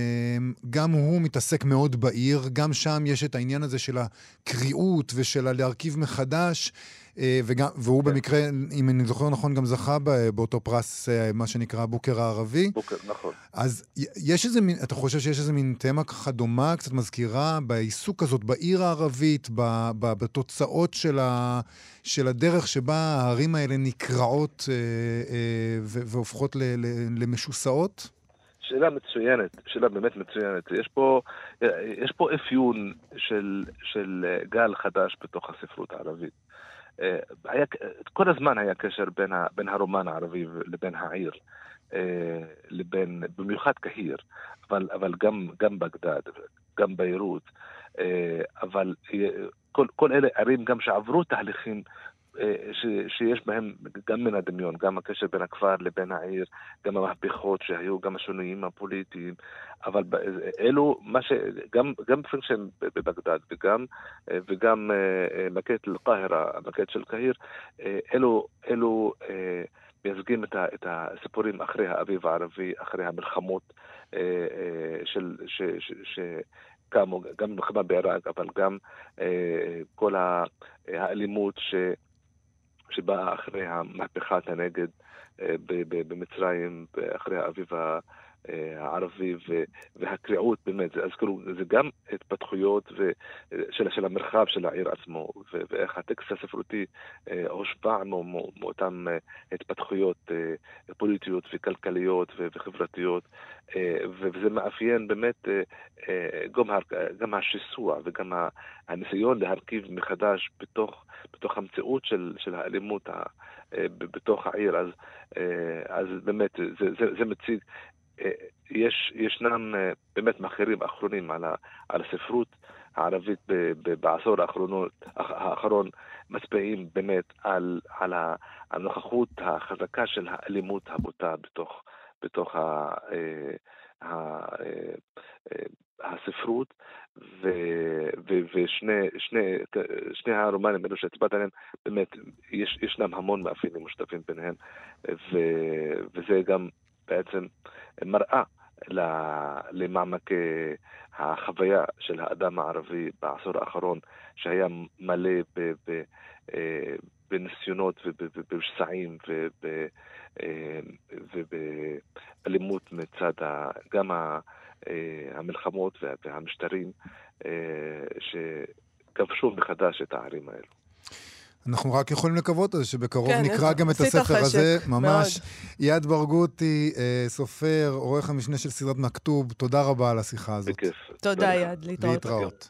גם הוא מתעסק מאוד בעיר, גם שם יש את העניין הזה של הקריאות ושל הלהרכיב מחדש. אה, וגם, והוא כן. במקרה, אם אני זוכר נכון, גם זכה באותו פרס, אה, מה שנקרא בוקר הערבי. בוקר, נכון. אז יש איזה מין, אתה חושב שיש איזה מין תמה ככה דומה, קצת מזכירה, בעיסוק הזאת בעיר הערבית, ב, ב, בתוצאות של, ה, של הדרך שבה הערים האלה נקרעות אה, אה, והופכות ל, ל, למשוסעות? שאלה מצוינת, שאלה באמת מצוינת. יש פה, יש פה אפיון של, של גל חדש בתוך הספרות הערבית. אה, היה, כל הזמן היה קשר בין, ה, בין הרומן הערבי לבין העיר, אה, לבין, במיוחד קהיר, אבל, אבל גם, גם בגדד, גם ביירות, אה, אבל כל, כל אלה ערים גם שעברו תהליכים ש, שיש בהם גם מן הדמיון, גם הקשר בין הכפר לבין העיר, גם המהפכות שהיו, גם השינויים הפוליטיים, אבל אלו, מה ש... גם, גם פרנקנשטיין בבגדד וגם, וגם אה, מקט אל-קאהרה, המקט של קהיר, אה, אלו, אלו אה, מייצגים את, את הסיפורים אחרי האביב הערבי, אחרי המלחמות של... ש, ש, ש, גם מלחמה בעיראק, אבל גם אה, כל האלימות ש, שבאה אחרי המהפכת הנגד אה, במצרים, אחרי האביב הערבי והקריאות באמת, אז כאילו זה גם התפתחויות של, של המרחב של העיר עצמו ואיך הטקסט הספרותי אה, הושפע מאותן אה, התפתחויות פוליטיות וכלכליות וחברתיות וזה מאפיין באמת גם השיסוע וגם הניסיון להרכיב מחדש בתוך, בתוך המציאות של, של האלימות בתוך העיר, אז, אז באמת זה, זה, זה מציג יש, ישנם אה, באמת מחקרים אחרונים על, ה, על הספרות הערבית ב, ב, בעשור האחרונות, האחרון מצביעים באמת על, על הנוכחות החזקה של האלימות הבוטה בתוך, בתוך ה, אה, ה, אה, הספרות, ו, ו, ושני שני, שני הרומנים האלו שהצבעת עליהם, באמת, יש, ישנם המון מאפיינים משותפים ביניהם, ו, וזה גם בעצם מראה למעמקי החוויה של האדם הערבי בעשור האחרון, שהיה מלא אה, בניסיונות ובשסעים אה, ובאלימות מצד גם אה, המלחמות והמשטרים שכבשו מחדש את הערים האלו. אנחנו רק יכולים לקוות על זה שבקרוב כן, נקרא גם את הספר הזה, ממש. מאוד. יד ברגותי, אה, סופר, עורך המשנה של סדרת מכתוב, תודה רבה על השיחה הזאת. בכיף. תודה, יד, להתראות. להתראות.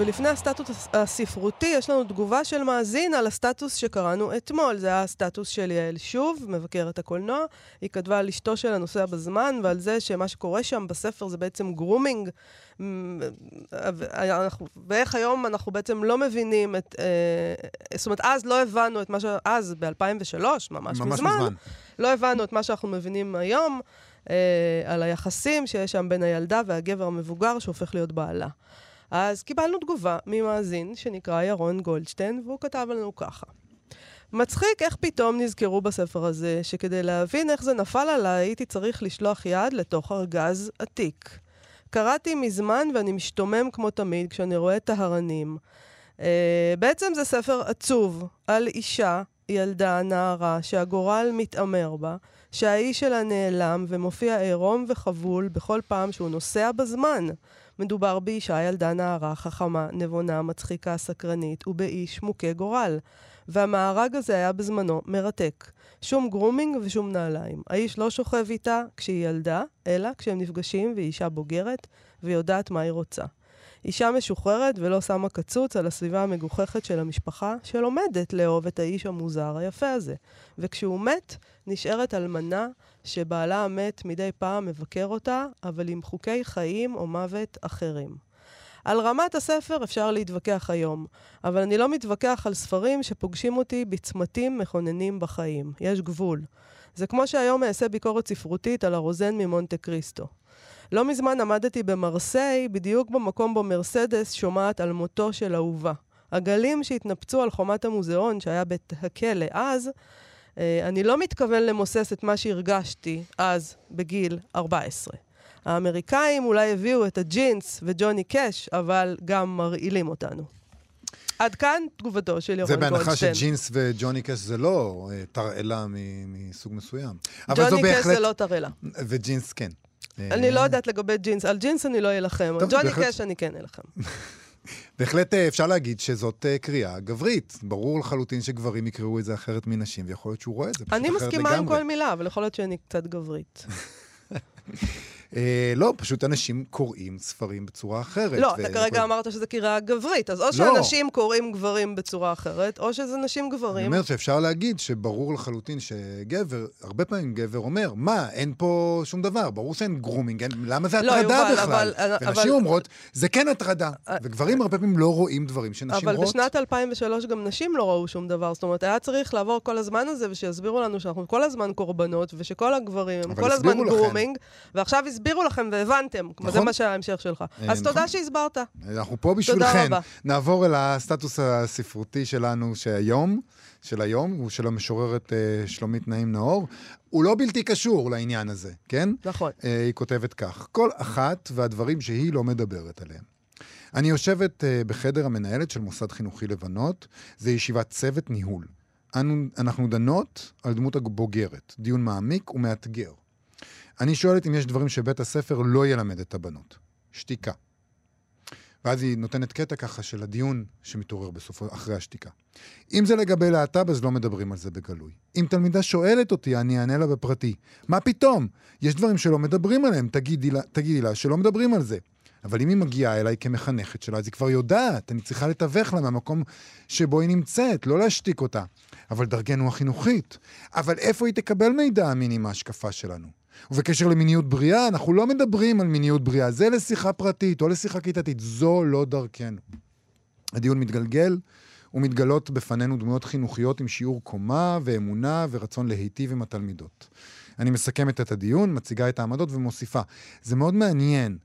ולפני הסטטוס הספרותי, יש לנו תגובה של מאזין על הסטטוס שקראנו אתמול. זה היה הסטטוס של יעל שוב, מבקרת הקולנוע. היא כתבה על אשתו של הנוסע בזמן, ועל זה שמה שקורה שם בספר זה בעצם גרומינג. אנחנו, ואיך היום אנחנו בעצם לא מבינים את... אה, זאת אומרת, אז לא הבנו את מה ש... אז, ב-2003, ממש, ממש מזמן, מזמן, לא הבנו את מה שאנחנו מבינים היום. אה, על היחסים שיש שם בין הילדה והגבר המבוגר שהופך להיות בעלה. אז קיבלנו תגובה ממאזין שנקרא ירון גולדשטיין, והוא כתב לנו ככה. מצחיק איך פתאום נזכרו בספר הזה, שכדי להבין איך זה נפל עליי, הייתי צריך לשלוח יד לתוך ארגז עתיק. קראתי מזמן ואני משתומם כמו תמיד כשאני רואה טהרנים. אה, בעצם זה ספר עצוב על אישה, ילדה, נערה, שהגורל מתעמר בה, שהאיש שלה נעלם ומופיע עירום וחבול בכל פעם שהוא נוסע בזמן. מדובר באישה, ילדה, נערה, חכמה, נבונה, מצחיקה, סקרנית, ובאיש מוכה גורל. והמארג הזה היה בזמנו מרתק. שום גרומינג ושום נעליים. האיש לא שוכב איתה כשהיא ילדה, אלא כשהם נפגשים והיא אישה בוגרת ויודעת מה היא רוצה. אישה משוחררת ולא שמה קצוץ על הסביבה המגוחכת של המשפחה, שלומדת לאהוב את האיש המוזר היפה הזה. וכשהוא מת, נשארת אלמנה שבעלה המת מדי פעם מבקר אותה, אבל עם חוקי חיים או מוות אחרים. על רמת הספר אפשר להתווכח היום, אבל אני לא מתווכח על ספרים שפוגשים אותי בצמתים מכוננים בחיים. יש גבול. זה כמו שהיום אעשה ביקורת ספרותית על הרוזן ממונטה קריסטו. לא מזמן עמדתי במרסיי, בדיוק במקום בו מרסדס שומעת על מותו של אהובה. הגלים שהתנפצו על חומת המוזיאון, שהיה בית הכלא אז, אה, אני לא מתכוון למוסס את מה שהרגשתי אז, בגיל 14. האמריקאים אולי הביאו את הג'ינס וג'וני קאש, אבל גם מרעילים אותנו. עד כאן תגובתו של ירון זה גולדשטיין. בהנחה שג'ינס וג'וני קאש זה לא אה, תרעלה מ- מסוג מסוים. ג'וני קאש בהחלט... זה לא תרעלה. וג'ינס כן. אני אה, לא יודעת לגבי ג'ינס, על ג'ינס אני לא אלחם, על ג'וני. קאש אני כן אלחם. בהחלט אה, אפשר להגיד שזאת אה, קריאה גברית. ברור לחלוטין שגברים יקראו את זה אחרת מנשים, ויכול להיות שהוא רואה את זה פשוט אחרת אני לגמרי. מסכימה עם כל מילה, אבל יכול להיות שאני קצת גברית. אה, לא, פשוט אנשים קוראים ספרים בצורה אחרת. לא, ו- אתה כרגע אמרת שזה קריאה גברית, אז או לא. שאנשים קוראים גברים בצורה אחרת, או שזה נשים אני גברים. אומר שאפשר להגיד שברור לחלוטין שגבר, הרבה פעמים גבר אומר, מה, אין פה שום דבר, ברור שאין גרומינג, אין, למה זה לא, הטרדה יובל, בכלל? אבל- ונשים אבל- אומרות, זה כן הטרדה. אה, וגברים הרבה פעמים לא רואים דברים שנשים אבל רואות. בשנת 2003 גם נשים לא ראו שום דבר. זאת אומרת, היה צריך לעבור כל הזמן הזה ושיסבירו לנו שאנחנו כל הזמן קורבנות, ושכל הגברים הם אבל כל הזמן לכם. גרומינג, ועכשיו הסבירו לכם והבנתם. נכון. זה מה שההמשך שלך. אה, אז תודה נכון. שהסברת. אנחנו פה בשבילכן. נעבור אל הסטטוס הספרותי שלנו שהיום, של היום, הוא של המשוררת אה, שלומית נעים נאור. הוא לא בלתי קשור לעניין הזה, כן? נכון. אה, היא כותבת כך: כל אחת והדברים שהיא לא מדברת עליהם. אני יושבת אה, בחדר המנהלת של מוסד חינוכי לבנות, זה ישיבת צוות ניהול. אנו, אנחנו דנות על דמות הבוגרת, דיון מעמיק ומאתגר. אני שואלת אם יש דברים שבית הספר לא ילמד את הבנות. שתיקה. ואז היא נותנת קטע ככה של הדיון שמתעורר בסופו, אחרי השתיקה. אם זה לגבי להט"ב, אז לא מדברים על זה בגלוי. אם תלמידה שואלת אותי, אני אענה לה בפרטי. מה פתאום? יש דברים שלא מדברים עליהם, תגידי לה, תגידי לה שלא מדברים על זה. אבל אם היא מגיעה אליי כמחנכת שלה, אז היא כבר יודעת, אני צריכה לתווך לה מהמקום שבו היא נמצאת, לא להשתיק אותה. אבל דרכנו החינוכית. אבל איפה היא תקבל מידע אמין עם ההשקפה שלנו? ובקשר למיניות בריאה, אנחנו לא מדברים על מיניות בריאה, זה לשיחה פרטית או לשיחה כיתתית, זו לא דרכנו. הדיון מתגלגל ומתגלות בפנינו דמויות חינוכיות עם שיעור קומה ואמונה ורצון להיטיב עם התלמידות. אני מסכמת את הדיון, מציגה את העמדות ומוסיפה. זה מאוד מעניין.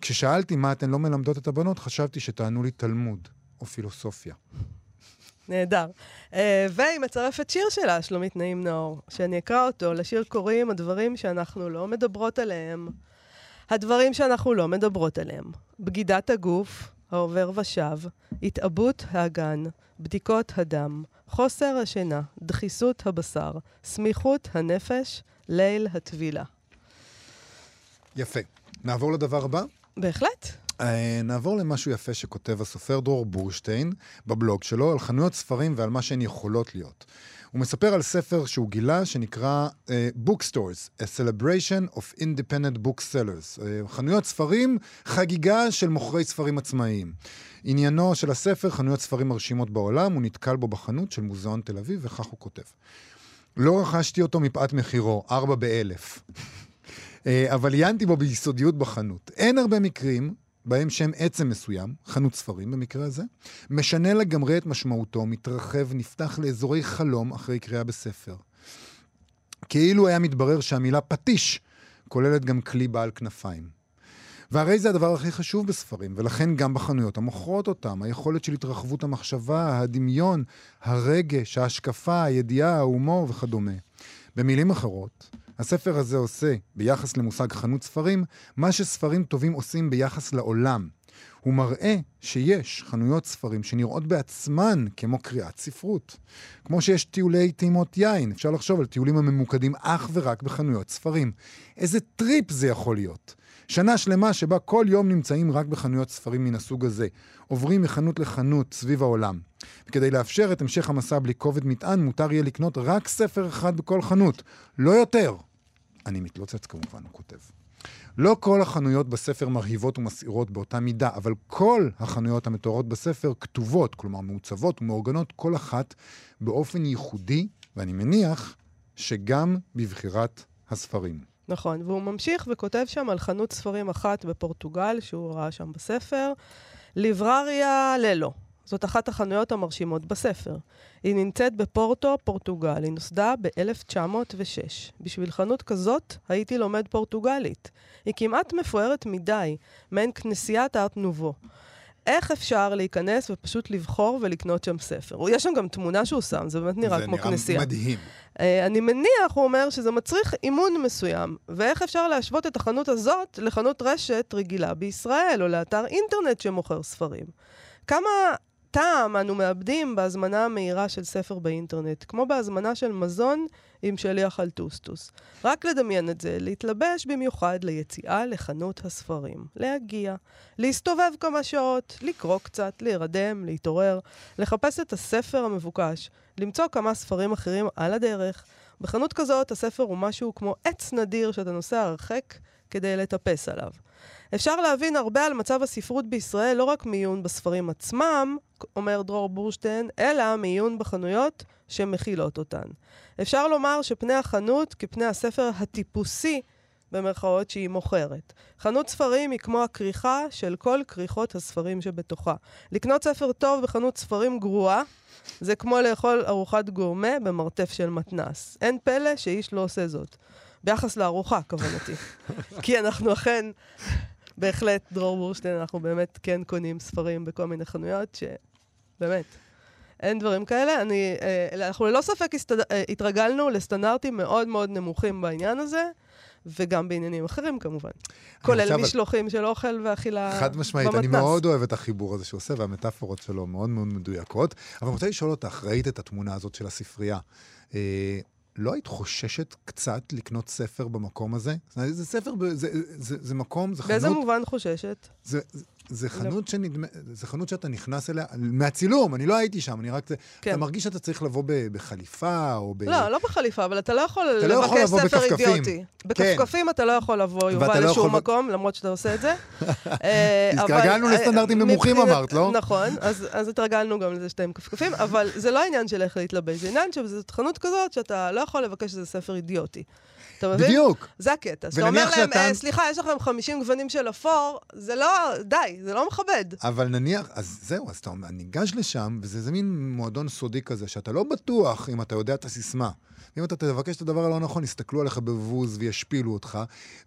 כששאלתי מה אתן לא מלמדות את הבנות, חשבתי שתענו לי תלמוד או פילוסופיה. נהדר. Uh, והיא מצרפת שיר שלה, שלומית נעים נאור, שאני אקרא אותו. לשיר קוראים הדברים שאנחנו לא מדברות עליהם. הדברים שאנחנו לא מדברות עליהם. בגידת הגוף, העובר ושב, התעבות האגן, בדיקות הדם, חוסר השינה, דחיסות הבשר, סמיכות הנפש, ליל הטבילה. יפה. נעבור לדבר הבא? בהחלט. Uh, נעבור למשהו יפה שכותב הסופר דרור בורשטיין בבלוג שלו על חנויות ספרים ועל מה שהן יכולות להיות. הוא מספר על ספר שהוא גילה שנקרא uh, Bookstores, A Celebration of Independent Booksellers. Uh, חנויות ספרים, חגיגה של מוכרי ספרים עצמאיים. עניינו של הספר, חנויות ספרים מרשימות בעולם, הוא נתקל בו בחנות של מוזיאון תל אביב, וכך הוא כותב. לא רכשתי אותו מפאת מחירו, ארבע באלף. אה, אבל עיינתי בו ביסודיות בחנות. אין הרבה מקרים בהם שם עצם מסוים, חנות ספרים במקרה הזה, משנה לגמרי את משמעותו, מתרחב, נפתח לאזורי חלום אחרי קריאה בספר. כאילו היה מתברר שהמילה פטיש כוללת גם כלי בעל כנפיים. והרי זה הדבר הכי חשוב בספרים, ולכן גם בחנויות המוכרות אותם, היכולת של התרחבות המחשבה, הדמיון, הרגש, ההשקפה, הידיעה, ההומור וכדומה. במילים אחרות, הספר הזה עושה, ביחס למושג חנות ספרים, מה שספרים טובים עושים ביחס לעולם. הוא מראה שיש חנויות ספרים שנראות בעצמן כמו קריאת ספרות. כמו שיש טיולי טעימות יין, אפשר לחשוב על טיולים הממוקדים אך ורק בחנויות ספרים. איזה טריפ זה יכול להיות. שנה שלמה שבה כל יום נמצאים רק בחנויות ספרים מן הסוג הזה. עוברים מחנות לחנות סביב העולם. וכדי לאפשר את המשך המסע בלי כובד מטען, מותר יהיה לקנות רק ספר אחד בכל חנות. לא יותר. אני מתלוצץ כמובן, הוא כותב. לא כל החנויות בספר מרהיבות ומסעירות באותה מידה, אבל כל החנויות המתוארות בספר כתובות, כלומר מעוצבות ומאורגנות כל אחת באופן ייחודי, ואני מניח שגם בבחירת הספרים. נכון, והוא ממשיך וכותב שם על חנות ספרים אחת בפורטוגל, שהוא ראה שם בספר, ליברריה ללו. זאת אחת החנויות המרשימות בספר. היא נמצאת בפורטו, פורטוגל. היא נוסדה ב-1906. בשביל חנות כזאת הייתי לומד פורטוגלית. היא כמעט מפוארת מדי, מעין כנסיית הארט נובו. איך אפשר להיכנס ופשוט לבחור ולקנות שם ספר? יש שם גם תמונה שהוא שם, זה באמת נראה זה כמו נראה כנסייה. מדהים. Uh, אני מניח, הוא אומר, שזה מצריך אימון מסוים. ואיך אפשר להשוות את החנות הזאת לחנות רשת רגילה בישראל, או לאתר אינטרנט שמוכר ספרים? כמה טעם אנו מאבדים בהזמנה המהירה של ספר באינטרנט, כמו בהזמנה של מזון עם שליח על טוסטוס. רק לדמיין את זה, להתלבש במיוחד ליציאה לחנות הספרים. להגיע, להסתובב כמה שעות, לקרוא קצת, להירדם, להתעורר, לחפש את הספר המבוקש, למצוא כמה ספרים אחרים על הדרך. בחנות כזאת הספר הוא משהו כמו עץ נדיר שאתה נוסע הרחק כדי לטפס עליו. אפשר להבין הרבה על מצב הספרות בישראל לא רק מעיון בספרים עצמם, אומר דרור בורשטיין, אלא מעיון בחנויות שמכילות אותן. אפשר לומר שפני החנות כפני הספר הטיפוסי במרכאות שהיא מוכרת. חנות ספרים היא כמו הכריכה של כל כריכות הספרים שבתוכה. לקנות ספר טוב בחנות ספרים גרועה זה כמו לאכול ארוחת גורמה במרתף של מתנס. אין פלא שאיש לא עושה זאת. ביחס לארוחה, כוונתי. כי אנחנו אכן, בהחלט, דרור בורשטיין, אנחנו באמת כן קונים ספרים בכל מיני חנויות, שבאמת, אין דברים כאלה. אני, אה, אנחנו ללא ספק הסתד... אה, התרגלנו לסטנדרטים מאוד מאוד נמוכים בעניין הזה. וגם בעניינים אחרים כמובן. כולל משלוחים של אוכל ואכילה חד משמעית, אני במתנ"ס. מאוד אוהב את החיבור הזה שהוא עושה, והמטאפורות שלו מאוד מאוד מדויקות. אבל אני רוצה לשאול אותך, ראית את התמונה הזאת של הספרייה. לא היית חוששת קצת לקנות ספר במקום הזה? זה ספר, ב- זה, זה, זה מקום, זה באיזה חנות, מובן חוששת? זה, זה חנות שנדמה, זה חנות שאתה נכנס אליה, מהצילום, אני לא הייתי שם, אני רק, כן. אתה מרגיש שאתה צריך לבוא ב, בחליפה, או ב... לא, לא בחליפה, אבל אתה לא יכול אתה לא יכול לבקש ספר בכפכפים. אידיוטי. בכפכפים אתה לא יכול לבוא, יובל, לא יכול לשום לבוא- מקום, למרות שאתה עושה את זה. אה, אבל- התגלגלנו לסטנדרטים אה, נמוכים, אמרת, לא? נכון, אז אז התרגלנו גם לזה שאתה עם כפכפים, אבל זה לא העניין של איך להתלבש, זה עניין שזאת חנות כזאת שאתה לא יכול לבקש איזה ספר אידיוטי. אתה מבין? בדיוק. זה הקטע. אז אתה אומר להם, שאתה- "אה, סליחה, יש לכם 50 גוונים של אפור, זה לא, די, זה לא מכבד. אבל נניח, אז זהו, אז אתה אומר, ניגש לשם, וזה זה מין מועדון סודי כזה, שאתה לא בטוח אם אתה יודע את הסיסמה. אם אתה תבקש את הדבר הלא נכון, יסתכלו עליך בבוז וישפילו אותך,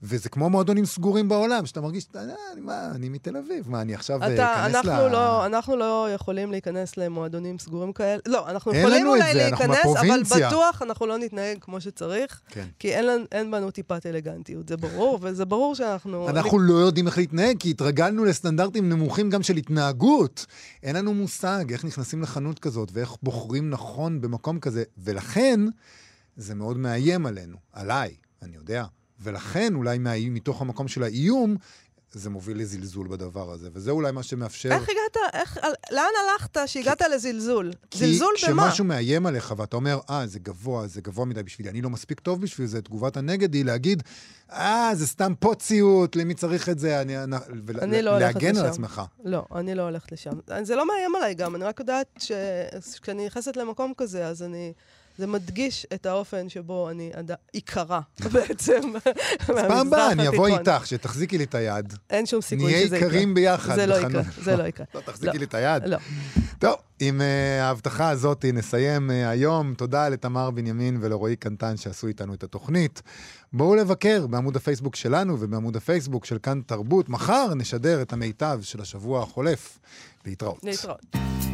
וזה כמו מועדונים סגורים בעולם, שאתה מרגיש, "אה, אני, מה, אני מתל אביב, מה, אני עכשיו אה, אכנס אנחנו, ל... לא, אנחנו לא יכולים להיכנס למועדונים סגורים כאלה. לא, אנחנו יכולים אולי זה, להיכנס, אבל. בטוח אנחנו לא נתנהג כמו שצריך, כן. כי אין, לנו- אין בנו טיפת אלגנטיות, זה ברור, וזה ברור שאנחנו... אנחנו לא יודעים איך להתנהג, כי התרגלנו לסטנדרטים נמוכים גם של התנהגות. אין לנו מושג איך נכנסים לחנות כזאת ואיך בוחרים נכון במקום כזה, ולכן זה מאוד מאיים עלינו, עליי, אני יודע. ולכן אולי מתוך המקום של האיום, זה מוביל לזלזול בדבר הזה, וזה אולי מה שמאפשר... איך הגעת, איך, על, לאן הלכת שהגעת לזלזול? כי זלזול במה? כשמשהו מאיים עליך ואתה אומר, אה, זה גבוה, זה גבוה מדי בשבילי, אני לא מספיק טוב בשביל זה, תגובת הנגד היא להגיד, אה, זה סתם פוציות, למי צריך את זה? אני, ול- אני לא הולכת להגן על לשם. עצמך. לא, אני לא הולכת לשם. זה לא מאיים עליי גם, אני רק יודעת שכשאני נכנסת למקום כזה, אז אני... זה מדגיש את האופן שבו אני. עיקרה, בעצם, אז פעם הבאה אני אבוא. איתך, שתחזיקי לי את היד. אין שום סיכוי נהיה שזה יקרה. יקרים ביחד זה לא. יקרה, זה לא יקרה. לא, תחזיקי לי את היד. לא. טוב, עם אה, ההבטחה הזאת נסיים אה, היום. תודה לתמר בנימין ולרועי קנטן שעשו איתנו את התוכנית. בואו לבקר בעמוד הפייסבוק שלנו ובעמוד הפייסבוק של כאן תרבות. מחר נשדר את המיטב של השבוע החולף. להתראות. להתראות.